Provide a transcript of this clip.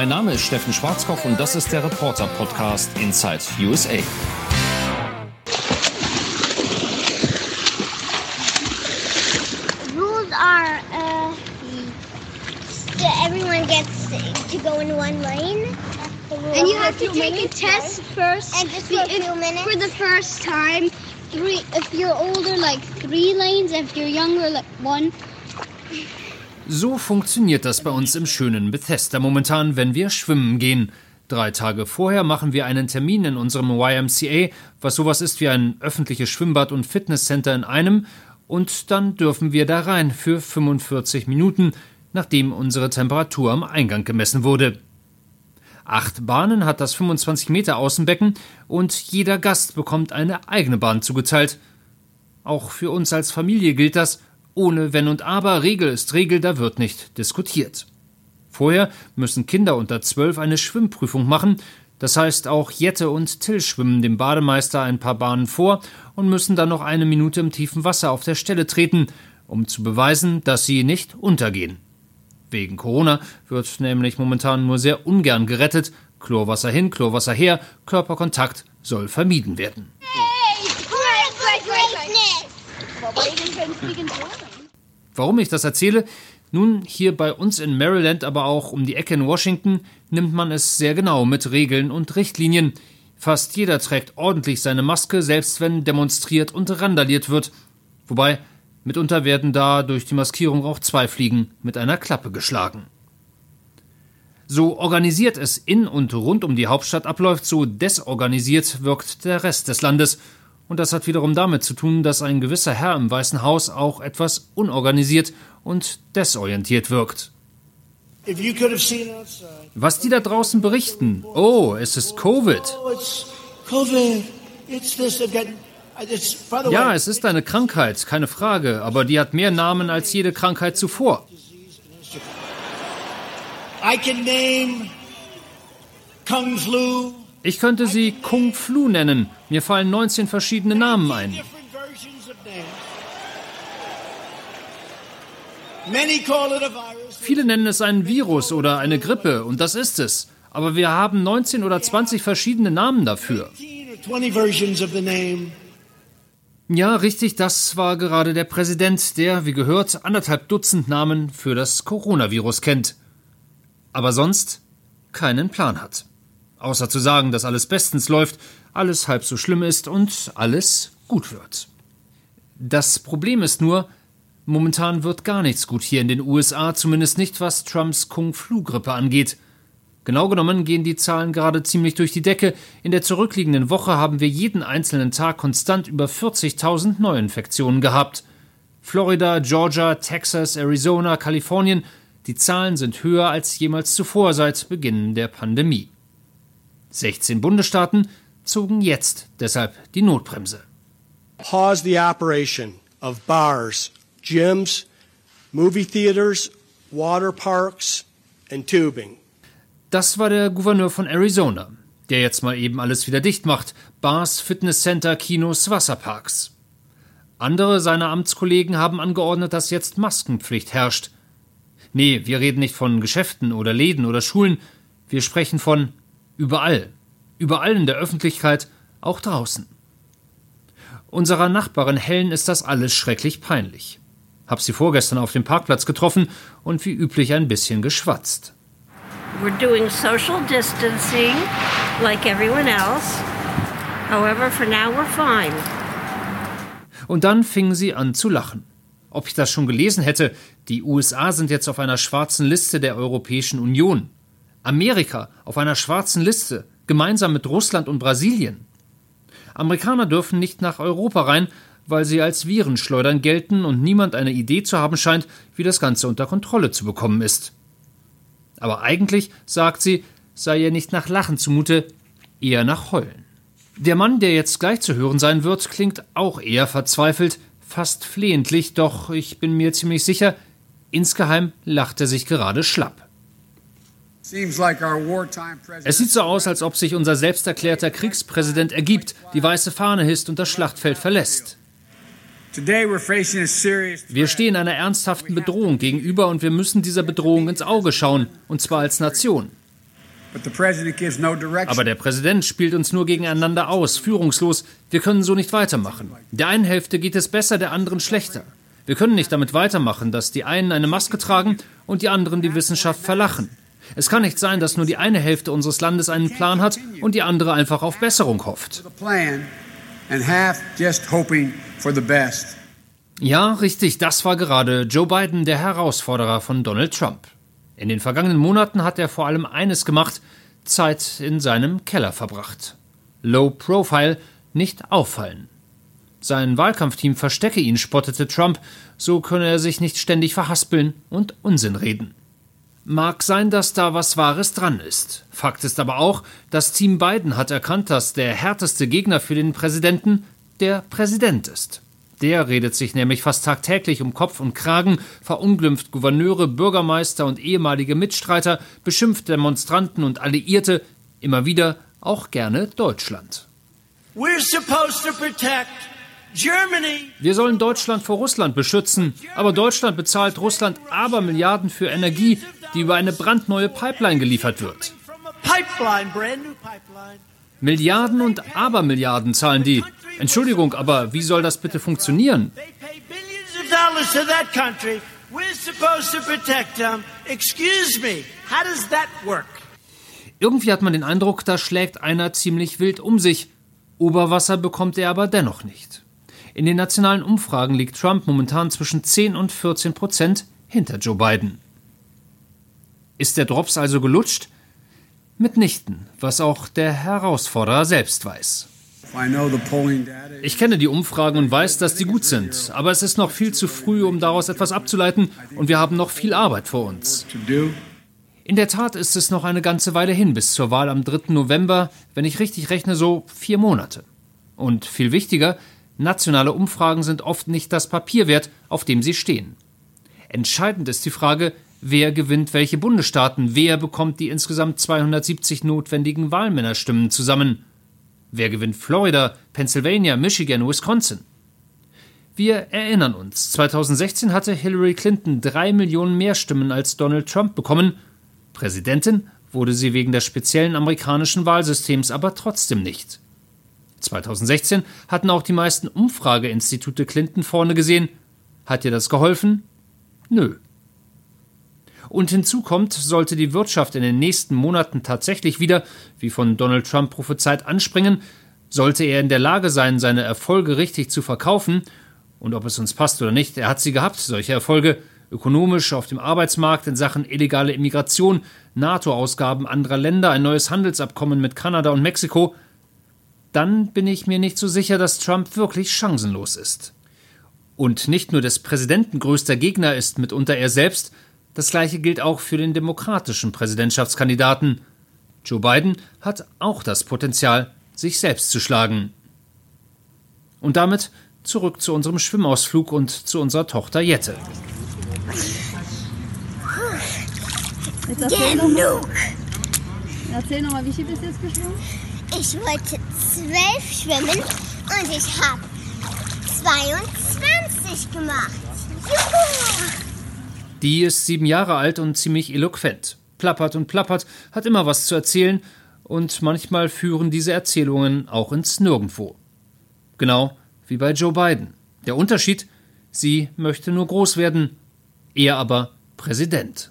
Mein Name ist Steffen Schwarzkopf und das ist der Reporter-Podcast Inside USA. Rules are uh, that everyone gets to go in one lane. And you have to take a test first. And just for a few minutes. For the first time, three. If you're older, like three lanes. If you're younger, like one. So funktioniert das bei uns im schönen Bethesda momentan, wenn wir schwimmen gehen. Drei Tage vorher machen wir einen Termin in unserem YMCA, was sowas ist wie ein öffentliches Schwimmbad und Fitnesscenter in einem, und dann dürfen wir da rein für 45 Minuten, nachdem unsere Temperatur am Eingang gemessen wurde. Acht Bahnen hat das 25 Meter Außenbecken und jeder Gast bekommt eine eigene Bahn zugeteilt. Auch für uns als Familie gilt das, ohne Wenn und Aber, Regel ist Regel, da wird nicht diskutiert. Vorher müssen Kinder unter zwölf eine Schwimmprüfung machen, das heißt auch Jette und Till schwimmen dem Bademeister ein paar Bahnen vor und müssen dann noch eine Minute im tiefen Wasser auf der Stelle treten, um zu beweisen, dass sie nicht untergehen. Wegen Corona wird nämlich momentan nur sehr ungern gerettet, Chlorwasser hin, Chlorwasser her, Körperkontakt soll vermieden werden. Warum ich das erzähle? Nun, hier bei uns in Maryland, aber auch um die Ecke in Washington, nimmt man es sehr genau mit Regeln und Richtlinien. Fast jeder trägt ordentlich seine Maske, selbst wenn demonstriert und randaliert wird. Wobei, mitunter werden da durch die Maskierung auch zwei Fliegen mit einer Klappe geschlagen. So organisiert es in und rund um die Hauptstadt abläuft, so desorganisiert wirkt der Rest des Landes. Und das hat wiederum damit zu tun, dass ein gewisser Herr im Weißen Haus auch etwas unorganisiert und desorientiert wirkt. Was die da draußen berichten, oh, es ist Covid. Ja, es ist eine Krankheit, keine Frage, aber die hat mehr Namen als jede Krankheit zuvor. Ich könnte sie Kung Flu nennen. Mir fallen 19 verschiedene Namen ein. Viele nennen es einen Virus oder eine Grippe, und das ist es. Aber wir haben 19 oder 20 verschiedene Namen dafür. Ja, richtig, das war gerade der Präsident, der, wie gehört, anderthalb Dutzend Namen für das Coronavirus kennt. Aber sonst keinen Plan hat. Außer zu sagen, dass alles bestens läuft, alles halb so schlimm ist und alles gut wird. Das Problem ist nur, momentan wird gar nichts gut hier in den USA, zumindest nicht was Trumps Kung-Flu-Grippe angeht. Genau genommen gehen die Zahlen gerade ziemlich durch die Decke. In der zurückliegenden Woche haben wir jeden einzelnen Tag konstant über 40.000 Neuinfektionen gehabt. Florida, Georgia, Texas, Arizona, Kalifornien, die Zahlen sind höher als jemals zuvor seit Beginn der Pandemie. 16 Bundesstaaten zogen jetzt deshalb die Notbremse. Pause the operation of bars, gyms, movie theaters, water parks and tubing. Das war der Gouverneur von Arizona, der jetzt mal eben alles wieder dicht macht. Bars, Fitnesscenter, Kinos, Wasserparks. Andere seiner Amtskollegen haben angeordnet, dass jetzt Maskenpflicht herrscht. Nee, wir reden nicht von Geschäften oder Läden oder Schulen, wir sprechen von überall. Überall in der Öffentlichkeit, auch draußen. Unserer Nachbarin Helen ist das alles schrecklich peinlich. Hab sie vorgestern auf dem Parkplatz getroffen und wie üblich ein bisschen geschwatzt. We're doing social distancing like everyone else. However, for now we're fine. Und dann fing sie an zu lachen. Ob ich das schon gelesen hätte, die USA sind jetzt auf einer schwarzen Liste der Europäischen Union. Amerika auf einer schwarzen Liste, gemeinsam mit Russland und Brasilien. Amerikaner dürfen nicht nach Europa rein, weil sie als Virenschleudern gelten und niemand eine Idee zu haben scheint, wie das Ganze unter Kontrolle zu bekommen ist. Aber eigentlich, sagt sie, sei ihr nicht nach Lachen zumute, eher nach Heulen. Der Mann, der jetzt gleich zu hören sein wird, klingt auch eher verzweifelt, fast flehentlich, doch ich bin mir ziemlich sicher, insgeheim lacht er sich gerade schlapp. Es sieht so aus, als ob sich unser selbsterklärter Kriegspräsident ergibt, die weiße Fahne hisst und das Schlachtfeld verlässt. Wir stehen einer ernsthaften Bedrohung gegenüber und wir müssen dieser Bedrohung ins Auge schauen, und zwar als Nation. Aber der Präsident spielt uns nur gegeneinander aus, führungslos. Wir können so nicht weitermachen. Der einen Hälfte geht es besser, der anderen schlechter. Wir können nicht damit weitermachen, dass die einen eine Maske tragen und die anderen die Wissenschaft verlachen. Es kann nicht sein, dass nur die eine Hälfte unseres Landes einen Plan hat und die andere einfach auf Besserung hofft. Ja, richtig, das war gerade Joe Biden, der Herausforderer von Donald Trump. In den vergangenen Monaten hat er vor allem eines gemacht, Zeit in seinem Keller verbracht. Low Profile, nicht auffallen. Sein Wahlkampfteam verstecke ihn, spottete Trump, so könne er sich nicht ständig verhaspeln und Unsinn reden. Mag sein, dass da was Wahres dran ist. Fakt ist aber auch, das Team Biden hat erkannt, dass der härteste Gegner für den Präsidenten der Präsident ist. Der redet sich nämlich fast tagtäglich um Kopf und Kragen, verunglimpft Gouverneure, Bürgermeister und ehemalige Mitstreiter, beschimpft Demonstranten und Alliierte, immer wieder auch gerne Deutschland. We're supposed to protect wir sollen Deutschland vor Russland beschützen, aber Deutschland bezahlt Russland Abermilliarden für Energie, die über eine brandneue Pipeline geliefert wird. Milliarden und Abermilliarden zahlen die. Entschuldigung, aber wie soll das bitte funktionieren? Irgendwie hat man den Eindruck, da schlägt einer ziemlich wild um sich. Oberwasser bekommt er aber dennoch nicht. In den nationalen Umfragen liegt Trump momentan zwischen 10 und 14 Prozent hinter Joe Biden. Ist der Drops also gelutscht? Mitnichten, was auch der Herausforderer selbst weiß. Ich kenne die Umfragen und weiß, dass die gut sind, aber es ist noch viel zu früh, um daraus etwas abzuleiten, und wir haben noch viel Arbeit vor uns. In der Tat ist es noch eine ganze Weile hin bis zur Wahl am 3. November, wenn ich richtig rechne, so vier Monate. Und viel wichtiger, Nationale Umfragen sind oft nicht das Papier wert, auf dem sie stehen. Entscheidend ist die Frage, wer gewinnt welche Bundesstaaten, wer bekommt die insgesamt 270 notwendigen Wahlmännerstimmen zusammen. Wer gewinnt Florida, Pennsylvania, Michigan, Wisconsin? Wir erinnern uns, 2016 hatte Hillary Clinton drei Millionen mehr Stimmen als Donald Trump bekommen. Präsidentin wurde sie wegen des speziellen amerikanischen Wahlsystems aber trotzdem nicht. 2016 hatten auch die meisten Umfrageinstitute Clinton vorne gesehen. Hat dir das geholfen? Nö. Und hinzu kommt, sollte die Wirtschaft in den nächsten Monaten tatsächlich wieder, wie von Donald Trump prophezeit, anspringen, sollte er in der Lage sein, seine Erfolge richtig zu verkaufen, und ob es uns passt oder nicht, er hat sie gehabt, solche Erfolge, ökonomisch, auf dem Arbeitsmarkt, in Sachen illegale Immigration, NATO-Ausgaben anderer Länder, ein neues Handelsabkommen mit Kanada und Mexiko, dann bin ich mir nicht so sicher, dass Trump wirklich chancenlos ist. Und nicht nur des Präsidenten größter Gegner ist mitunter er selbst, das gleiche gilt auch für den demokratischen Präsidentschaftskandidaten. Joe Biden hat auch das Potenzial, sich selbst zu schlagen. Und damit zurück zu unserem Schwimmausflug und zu unserer Tochter Jette. Jetzt erzähl nochmal, erzähl wie viel bist du jetzt geschwommen? Ich wollte zwölf schwimmen und ich habe 22 gemacht. Juhu! Die ist sieben Jahre alt und ziemlich eloquent. Plappert und plappert, hat immer was zu erzählen und manchmal führen diese Erzählungen auch ins Nirgendwo. Genau wie bei Joe Biden. Der Unterschied, sie möchte nur groß werden, er aber Präsident.